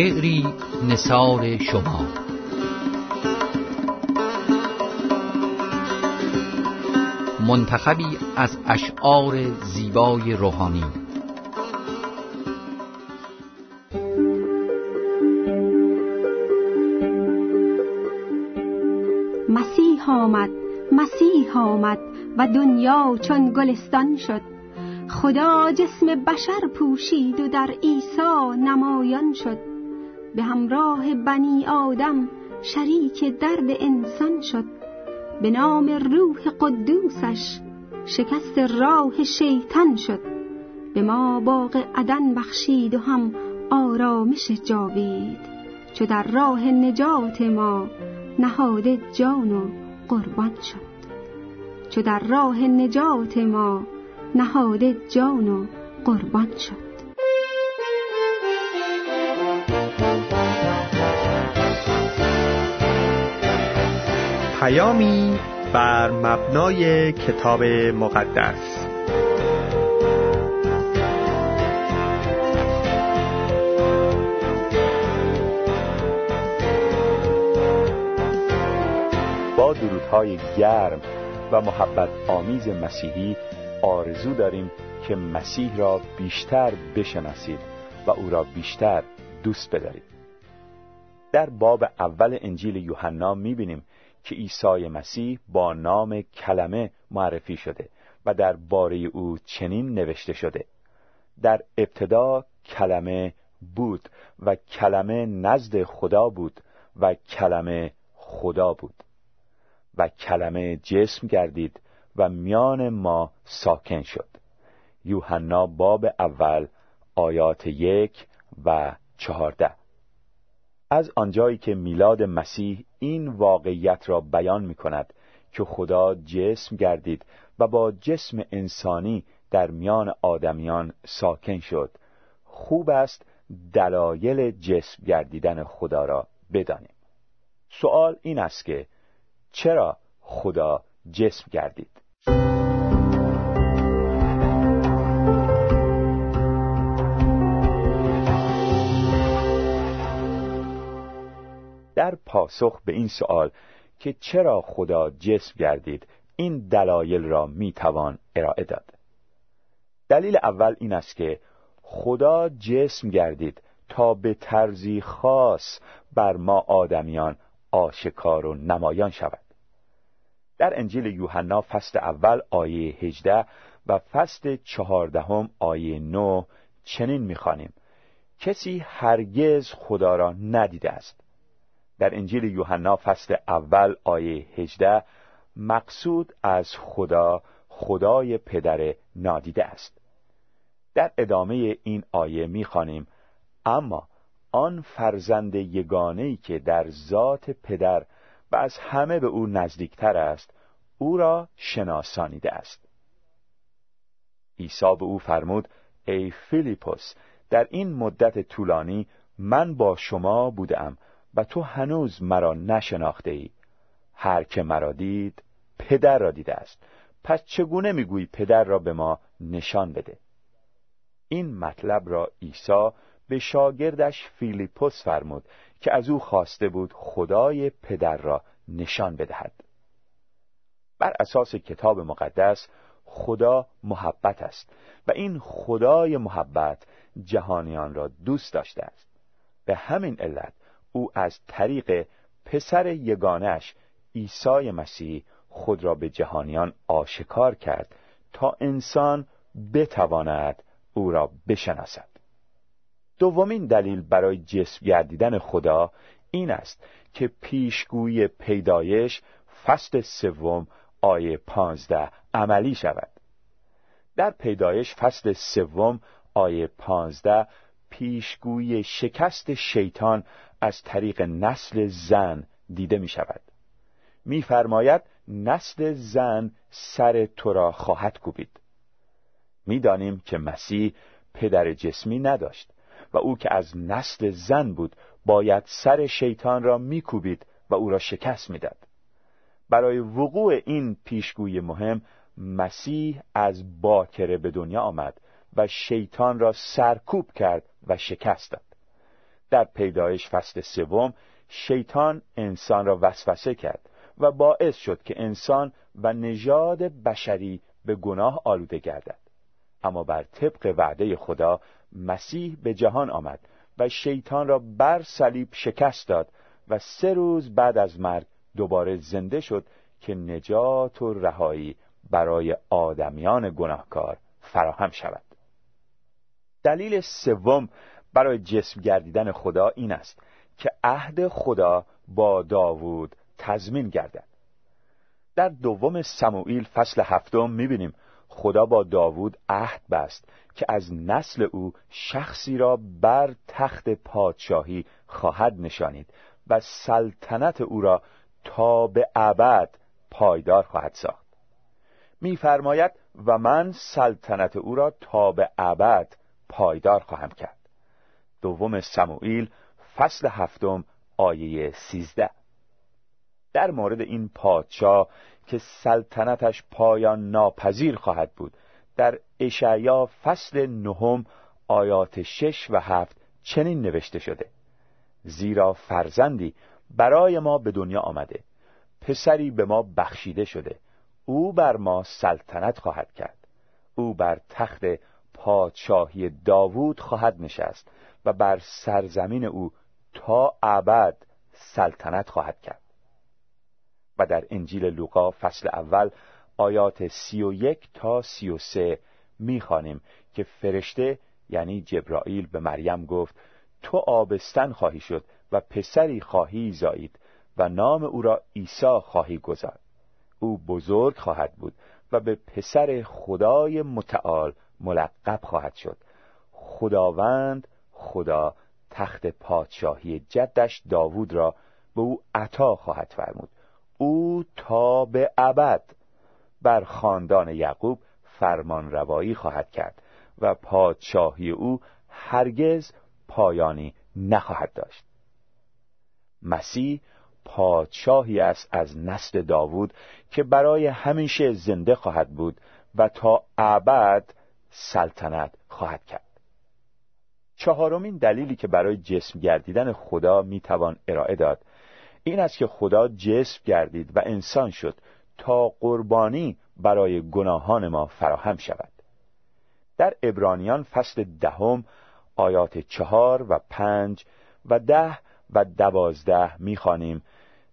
شعری نثار شما. منتخبی از اشعار زیبای روحانی. مسیح آمد مسیح آمد و دنیا چون گلستان شد. خدا جسم بشر پوشید و در عیسی نمایان شد. به همراه بنی آدم شریک درد انسان شد. به نام روح قدوسش شکست راه شیطان شد. به ما باغ عدن بخشید و هم آرامش جاوید. چو در راه نجات ما نهاده جان و قربان شد. چو در راه نجات ما نهاده جان و قربان شد. پیامی بر مبنای کتاب مقدس. با درودهای گرم و محبت آمیز مسیحی آرزو داریم که مسیح را بیشتر بشناسید و او را بیشتر دوست بدارید. در باب اول انجیل یوحنا می‌بینیم که عیسی مسیح با نام کلمه معرفی شده و در باره او چنین نوشته شده. در ابتدا کلمه بود و کلمه نزد خدا بود و کلمه خدا بود. و کلمه جسم گردید و میان ما ساکن شد. یوحنا باب اول آیات یک و چهارده. از آنجایی که میلاد مسیح این واقعیت را بیان می کند که خدا جسم گردید و با جسم انسانی در میان آدمیان ساکن شد خوب است دلایل جسم گردیدن خدا را بدانیم. سوال این است که چرا خدا جسم گردید؟ در پاسخ به این سوال که چرا خدا جسم گردید این دلایل را می توان ارائه داد. دلیل اول این است که خدا جسم گردید تا به طرزی خاص بر ما آدمیان آشکار و نمایان شود. در انجیل یوحنا فصل اول آیه 18 و فصل چهاردهم آیه 9 چنین می‌خوانیم. کسی هرگز خدا را ندیده است. در انجیل یوحنا فصل اول آیه 18 مقصود از خدا خدای پدر نادیده است. در ادامه این آیه می‌خوانیم اما آن فرزند یگانه که در ذات پدر و از همه به او نزدیکتر است او را شناسانیده است. عیسی به او فرمود ای فیلیپوس در این مدت طولانی من با شما بودم و تو هنوز مرا نشناخته ای هر که مرا دید پدر را دیده است. پس چگونه می‌گویی پدر را به ما نشان بده؟ این مطلب را عیسی به شاگردش فیلیپوس فرمود که از او خواسته بود خدای پدر را نشان بدهد. بر اساس کتاب مقدس خدا محبت است و این خدای محبت جهانیان را دوست داشته است. به همین علت او از طریق پسر یگانش عیسی مسیح خود را به جهانیان آشکار کرد تا انسان بتواند او را بشناسد. دومین دلیل برای جسم گردیدن خدا این است که پیشگویی پیدایش فصل سوم آیه پانزده عملی شود. در پیدایش فصل سوم آیه پانزده پیشگویی شکست شیطان از طریق نسل زن دیده می شود میفرماید نسل زن سر تو را خواهد کوبید. می‌دانیم که مسیح پدر جسمی نداشت و او که از نسل زن بود باید سر شیطان را میکوبید و او را شکست می‌داد. برای وقوع این پیشگوی مهم مسیح از باکره به دنیا آمد و شیطان را سرکوب کرد و شکست داد در پیدایش فصل سوم شیطان انسان را وسوسه کرد و باعث شد که انسان و نژاد بشری به گناه آلوده گردد. اما بر طبق وعده خدا مسیح به جهان آمد و شیطان را بر صلیب شکست داد و سه روز بعد از مرگ دوباره زنده شد که نجات و رهایی برای آدمیان گناهکار فراهم شود. دلیل سوم برای جسم گردیدن خدا این است که عهد خدا با داوود تضمین گردد. در دوم سموئیل فصل هفتم می‌بینیم خدا با داوود عهد بست که از نسل او شخصی را بر تخت پادشاهی خواهد نشانید و سلطنت او را تا به ابد پایدار خواهد ساخت. میفرماید و من سلطنت او را تا به ابد پایدار خواهم کرد. دوم سموئیل فصل هفتم آیه سیزده. در مورد این پادشاه که سلطنتش پایان ناپذیر خواهد بود در اشعیا فصل نهم آیات شش و هفت چنین نوشته شده. زیرا فرزندی برای ما به دنیا آمده. پسری به ما بخشیده شده. او بر ما سلطنت خواهد کرد. او بر تخت پادشاهی داوود خواهد نشست و بر سرزمین او تا ابد سلطنت خواهد کرد. و در انجیل لوقا فصل اول آیات سی و یک تا سی و سه می‌خوانیم که فرشته یعنی جبرائیل به مریم گفت تو آبستن خواهی شد و پسری خواهی زایید و نام او را عیسی خواهی گذارد او بزرگ خواهد بود و به پسر خدای متعال ملقب خواهد شد. خداوند خدا تخت پادشاهی جدش داوود را به او عطا خواهد فرمود. او تا به ابد بر خاندان یعقوب فرمان روایی خواهد کرد و پادشاهی او هرگز پایانی نخواهد داشت. مسیح پادشاهی است از نسل داوود که برای همیشه زنده خواهد بود و تا ابد سلطنت خواهد کرد. چهارمین دلیلی که برای جسم گردیدن خدا می‌توان ارائه داد این است که خدا جسم گردید و انسان شد تا قربانی برای گناهان ما فراهم شود. در ابرانیان فصل دهم آیات چهار و پنج و ده و دوازده می‌خوانیم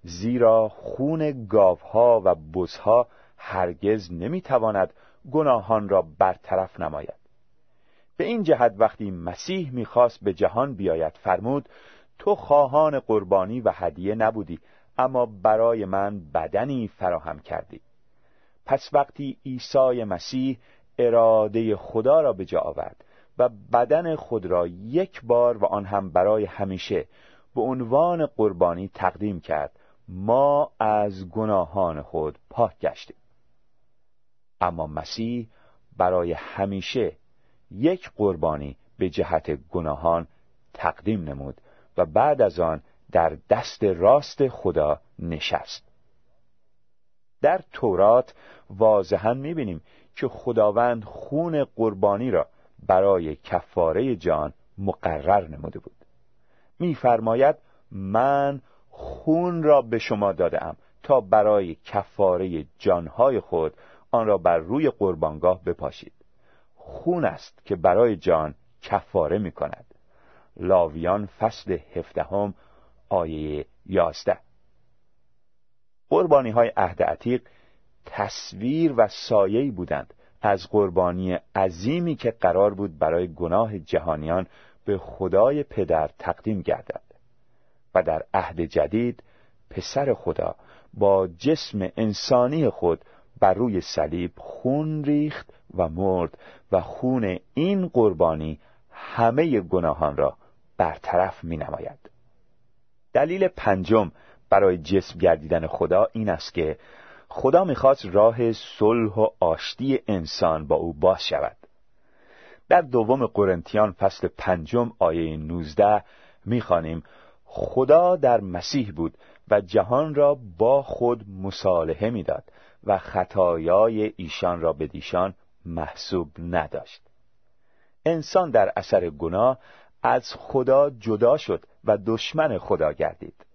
زیرا خون گاوها و بزها هرگز نمی‌تواند گناهان را برطرف نماید. به این جهت وقتی مسیح می‌خواست به جهان بیاید فرمود تو خواهان قربانی و هدیه نبودی اما برای من بدنی فراهم کردی. پس وقتی عیسی مسیح اراده خدا را به جا آورد و بدن خود را یک بار و آن هم برای همیشه به عنوان قربانی تقدیم کرد ما از گناهان خود پاک گشتیم. اما مسیح برای همیشه یک قربانی به جهت گناهان تقدیم نمود و بعد از آن در دست راست خدا نشست. در تورات واضحا می‌بینیم که خداوند خون قربانی را برای کفاره جان مقرر نموده بود. میفرماید من خون را به شما دادم تا برای کفاره جانهای خود آن را بر روی قربانگاه بپاشید. خون است که برای جان کفاره می کند لاویان فصل هفدهم آیه یازده. قربانی های عهد عتیق تصویر و سایه بودند از قربانی عظیمی که قرار بود برای گناه جهانیان به خدای پدر تقدیم گردد و در عهد جدید پسر خدا با جسم انسانی خود بر روی صلیب خون ریخت و مرد و خون این قربانی همه گناهان را برطرف می نماید. دلیل پنجم برای جسم گردیدن خدا این است که خدا می‌خواست راه صلح و آشتی انسان با او باز شود در دوم قرنتیان فصل پنجم آیه 19 می‌خوانیم خدا در مسیح بود و جهان را با خود مصالحه می‌داد و خطایای ایشان را به دیشان محسوب نداشت. انسان در اثر گناه از خدا جدا شد و دشمن خدا گردید.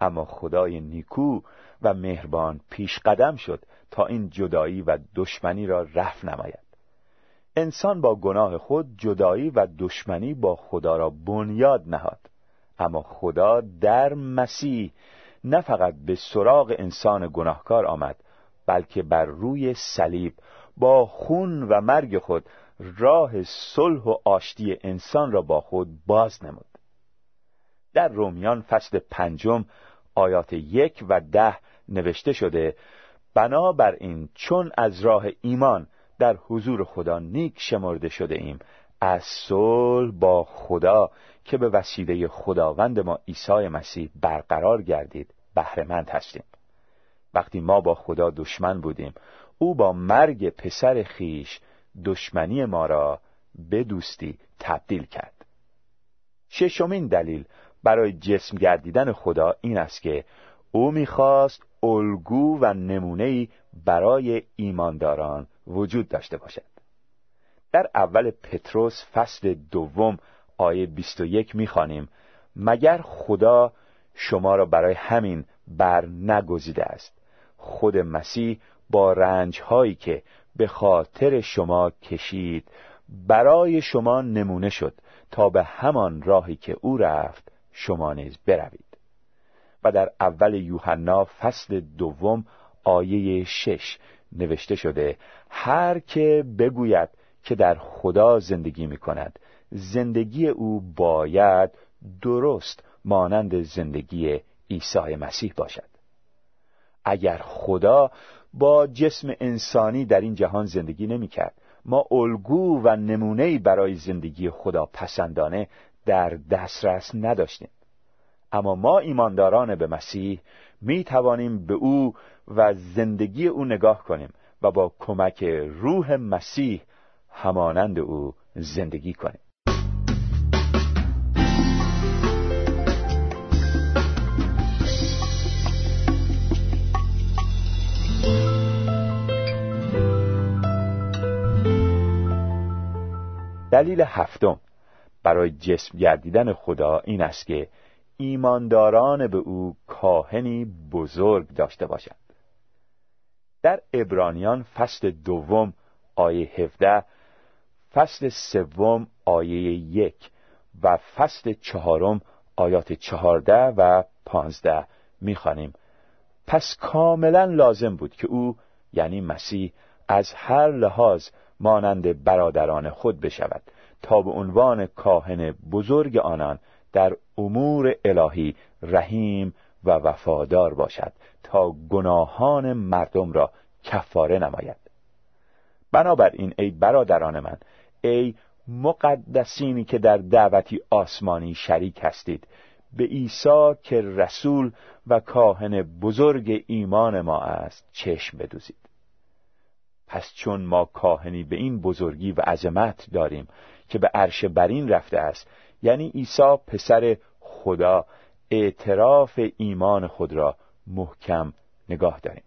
اما خدای نیکو و مهربان پیش قدم شد تا این جدایی و دشمنی را رفع نماید. انسان با گناه خود جدایی و دشمنی با خدا را بنیاد نهاد. اما خدا در مسیح نه فقط به سراغ انسان گناهکار آمد بلکه بر روی صلیب با خون و مرگ خود راه صلح و آشتی انسان را با خود باز نمود. در رومیان فصل پنجم آیات یک و ده نوشته شده بنابراین چون از راه ایمان در حضور خدا نیک شمرده شده ایم از صلح با خدا که به وسیله خداوند ما عیسی مسیح برقرار گردید بهرهمند هستیم. وقتی ما با خدا دشمن بودیم او با مرگ پسر خیش دشمنی ما را به دوستی تبدیل کرد. ششمین دلیل برای جسم گردیدن خدا این است که او می‌خواست الگو و نمونه‌ای برای ایمانداران وجود داشته باشد. در اول پتروس فصل دوم آیه 21 می‌خوانیم مگر خدا شما را برای همین بر نگزیده است؟ خود مسیح با رنج هایی که به خاطر شما کشید برای شما نمونه شد تا به همان راهی که او رفت شما نیز بروید. و در اول یوحنا فصل دوم آیه شش نوشته شده هر که بگوید که در خدا زندگی می کند زندگی او باید درست مانند زندگی عیسی مسیح باشد. اگر خدا با جسم انسانی در این جهان زندگی نمی کرد ما الگو و نمونه برای زندگی خدا پسندانه در دسترس نداشتیم. اما ما ایمانداران به مسیح می توانیم به او و زندگی او نگاه کنیم و با کمک روح مسیح همانند او زندگی کنیم. دلیل هفتم برای جسم گردیدن خدا این است که ایمانداران به او کاهنی بزرگ داشته باشند. در ابرانیان فصل دوم آیه 17 فصل سوم آیه یک و فصل چهارم آیات چهارده و پانزده می‌خوانیم. پس کاملا لازم بود که او یعنی مسیح از هر لحاظ مانند برادران خود بشود تا به عنوان کاهن بزرگ آنان در امور الهی رحیم و وفادار باشد تا گناهان مردم را کفاره نماید. بنابراین ای برادران من ای مقدسینی که در دعوتی آسمانی شریک هستید به عیسی که رسول و کاهن بزرگ ایمان ما است چشم بدوزید. پس چون ما کاهنی به این بزرگی و عظمت داریم که به عرش برین رفته است یعنی عیسی پسر خدا اعتراف ایمان خود را محکم نگاه داریم.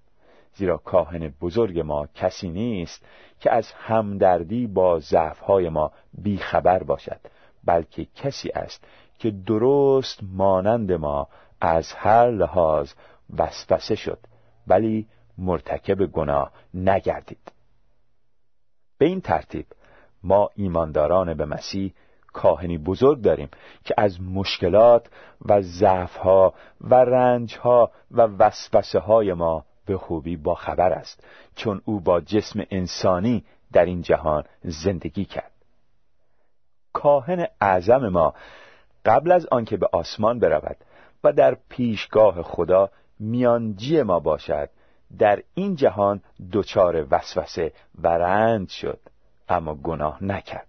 زیرا کاهن بزرگ ما کسی نیست که از همدردی با ضعفهای ما بیخبر باشد بلکه کسی است که درست مانند ما از هر لحاظ وسوسه شد ولی مرتکب گناه نگردید. به این ترتیب ما ایمانداران به مسیح کاهنی بزرگ داریم که از مشکلات و ضعفها و رنجها و وسوسه های ما به خوبی با خبر است چون او با جسم انسانی در این جهان زندگی کرد. کاهن اعظم ما قبل از آنکه به آسمان برود و در پیشگاه خدا میانجی ما باشد در این جهان دچار وسوسه و رنج شد اما گناه نکرد.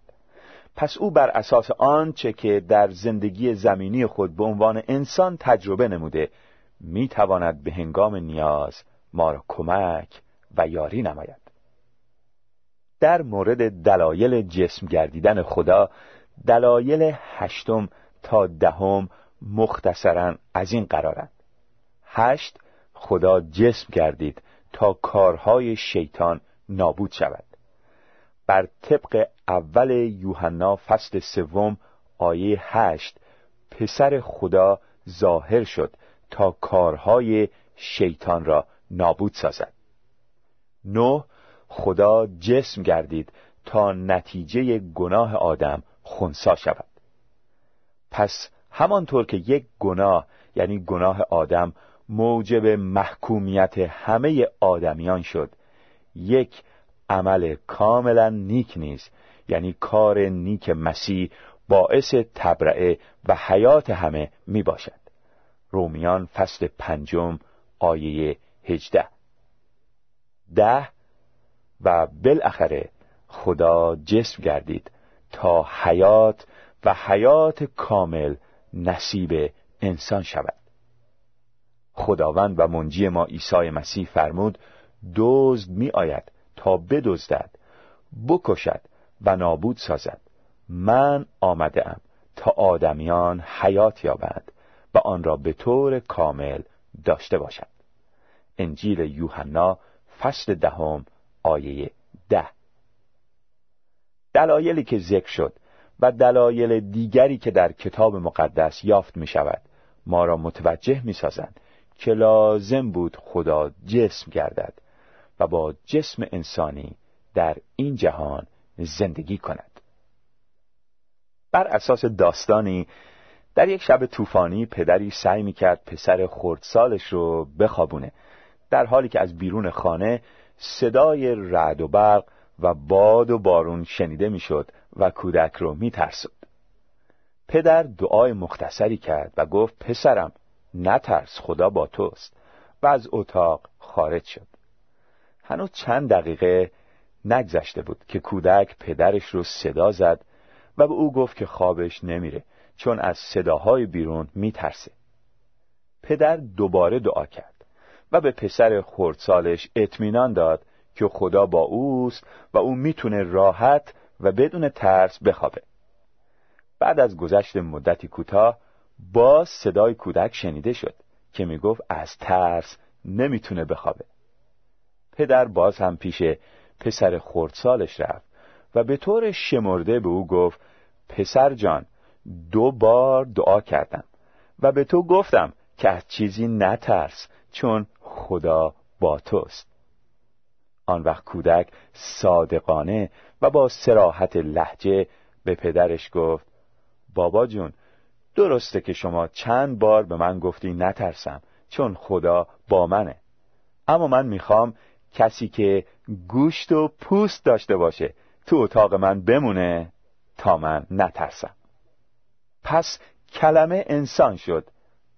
پس او بر اساس آنچه که در زندگی زمینی خود به عنوان انسان تجربه نموده می‌تواند به هنگام نیاز ما را کمک و یاری نماید. در مورد دلایل جسم گردیدن خدا دلایل هشتم تا دهم مختصرا از این قرارند. هشت خدا جسم گردید تا کارهای شیطان نابود شود. بر طبق اول یوحنا فصل سوم آیه هشت پسر خدا ظاهر شد تا کارهای شیطان را نابود سازد. نه خدا جسم گردید تا نتیجه گناه آدم خونسا شود. پس همانطور که یک گناه یعنی گناه آدم موجب محکومیت همه آدمیان شد. یک عمل کاملا نیک نیست. یعنی کار نیک مسیح باعث تبرعه و حیات همه می باشد رومیان فصل پنجم آیه هجده. ده و بالاخره خدا جسم گردید تا حیات و حیات کامل نصیب انسان شود. خداوند و منجی ما عیسی مسیح فرمود دزد می آید تا بدزدد بکشد و نابود سازد. من آمده ام تا آدمیان حیات یابند و آن را به طور کامل داشته باشند انجیل یوحنا فصل دهم آیه ده. دلایلی که ذکر شد و دلایل دیگری که در کتاب مقدس یافت می شود ما را متوجه می سازند که لازم بود خدا جسم گردد و با جسم انسانی در این جهان زندگی کند. بر اساس داستانی در یک شب طوفانی پدری سعی می‌کرد پسر خردسالش رو بخوابونه در حالی که از بیرون خانه صدای رعد و برق و باد و بارون شنیده می‌شد و کودک رو میترسد پدر دعای مختصری کرد و گفت پسرم نترس خدا با توست. و از اتاق خارج شد. هنوز چند دقیقه نگذشته بود که کودک پدرش رو صدا زد و به او گفت که خوابش نمیره چون از صداهای بیرون میترسه. پدر دوباره دعا کرد و به پسر خردسالش اطمینان داد که خدا با اوست و او می‌تونه راحت و بدون ترس بخوابه. بعد از گذشت مدتی کوتاه باز صدای کودک شنیده شد که می‌گفت از ترس نمی‌تونه بخوابه. پدر باز هم پیش پسر خردسالش رفت و به طور شمرده به او گفت پسر جان دو بار دعا کردم و به تو گفتم که از چیزی نترس چون خدا با توست. آن وقت کودک صادقانه و با سراحت لحجه به پدرش گفت بابا جون درسته که شما چند بار به من گفتی نترسم چون خدا با منه. اما من می‌خوام کسی که گوشت و پوست داشته باشه تو اتاق من بمونه تا من نترسم. پس کلمه انسان شد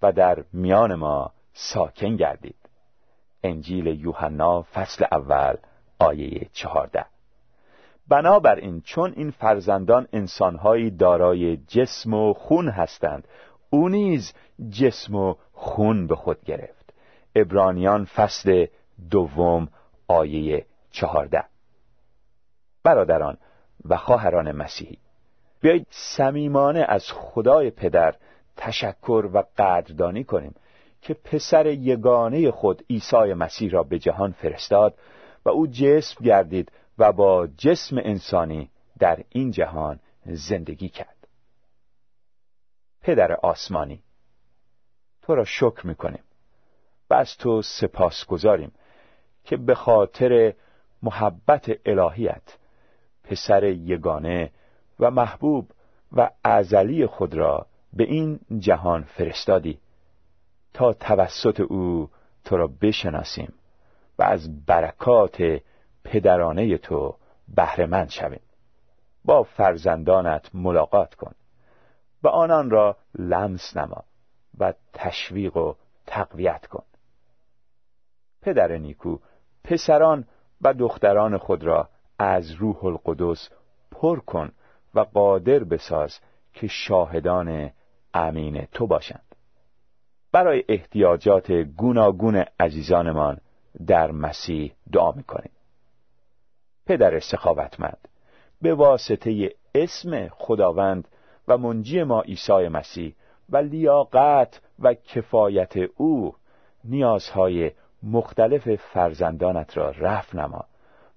و در میان ما ساکن گردید. انجیل یوحنا فصل اول آیه چهارده. بنابراین چون این فرزندان انسانهایی دارای جسم و خون هستند او نیز جسم و خون به خود گرفت. ابرانیان فصل دوم آیه چهارده. برادران و خواهران مسیحی بیایید صمیمانه از خدای پدر تشکر و قدردانی کنیم که پسر یگانه خود عیسی مسیح را به جهان فرستاد و او جسم گردید و با جسم انسانی در این جهان زندگی کرد. پدر آسمانی تو را شکر می‌کنیم و از تو سپاس گذاریم که به خاطر محبت الهیت پسر یگانه و محبوب و ازلی خود را به این جهان فرستادی تا توسط او تو را بشناسیم و از برکات پدرانه تو بهرهمند شویم. با فرزندانت ملاقات کن و آنان را لمس نما و تشویق و تقویت کن. پدر نیکو پسران و دختران خود را از روح القدس پر کن و قادر بساز که شاهدان امین تو باشند. برای احتیاجات گوناگون عزیزانمان در مسیح دعا می‌کنیم. پدر سخاوتمند. به واسطه اسم خداوند و منجی ما عیسی مسیح و لیاقت و کفایت او نیازهای مختلف فرزندانت را رفع نما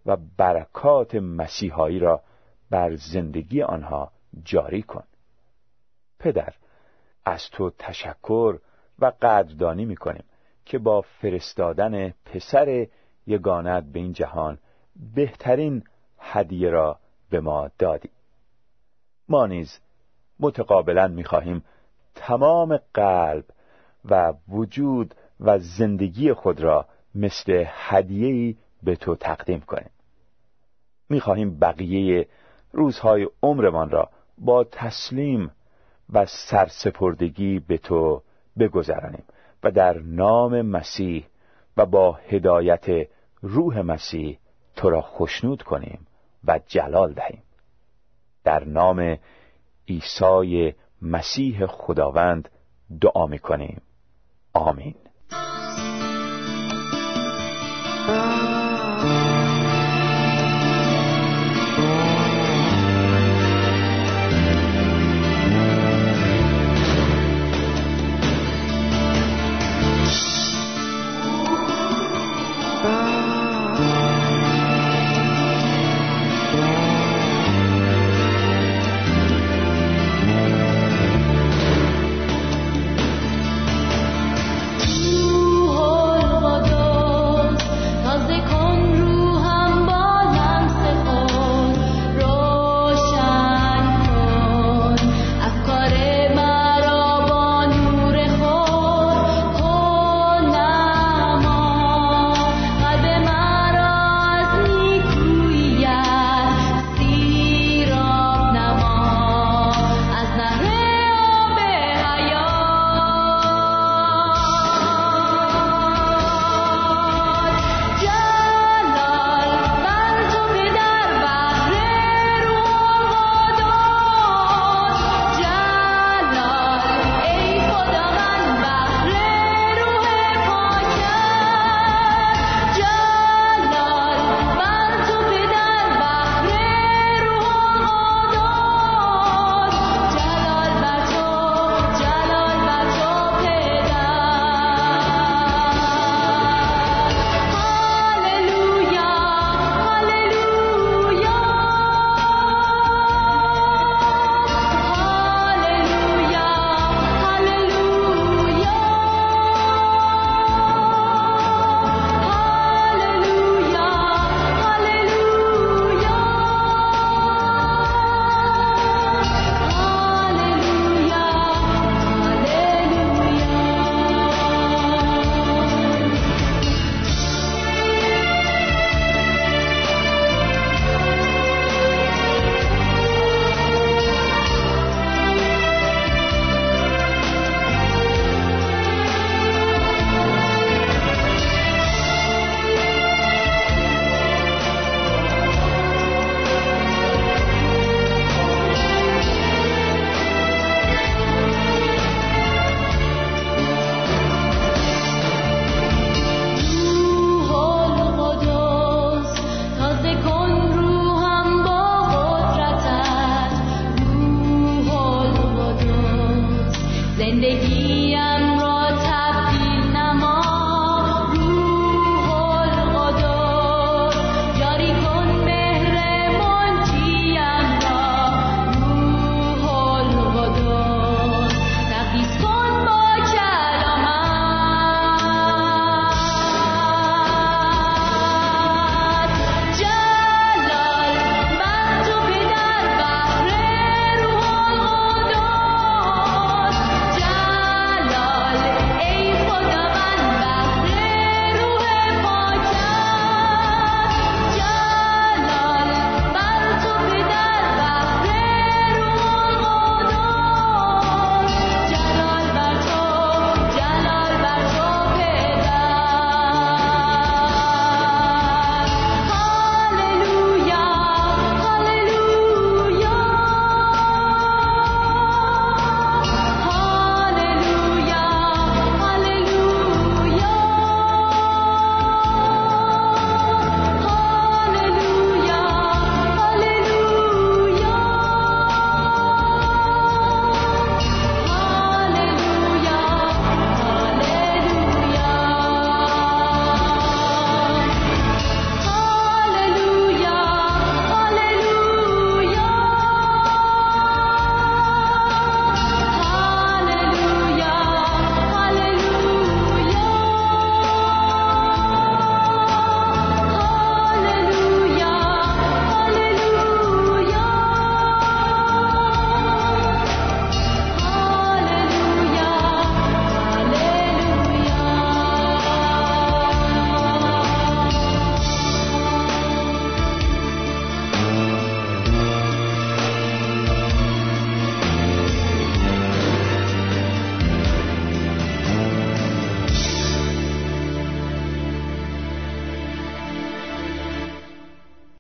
و برکات مسیحایی را بر زندگی آنها جاری کن. پدر از تو تشکر و قدردانی می‌کنیم که با فرستادن پسر یگانت به این جهان بهترین هدیه را به ما دادی. ما نیز متقابلا می‌خواهیم تمام قلب و وجود و زندگی خود را مثل هدیه‌ای به تو تقدیم کنیم. می‌خواهیم بقیه روزهای عمرمان را با تسلیم و سرسپردگی به تو بگذرانیم و در نام مسیح و با هدایت روح مسیح تو را خشنود کنیم و جلال دهیم. در نام عیسی مسیح خداوند دعا می کنیم آمین.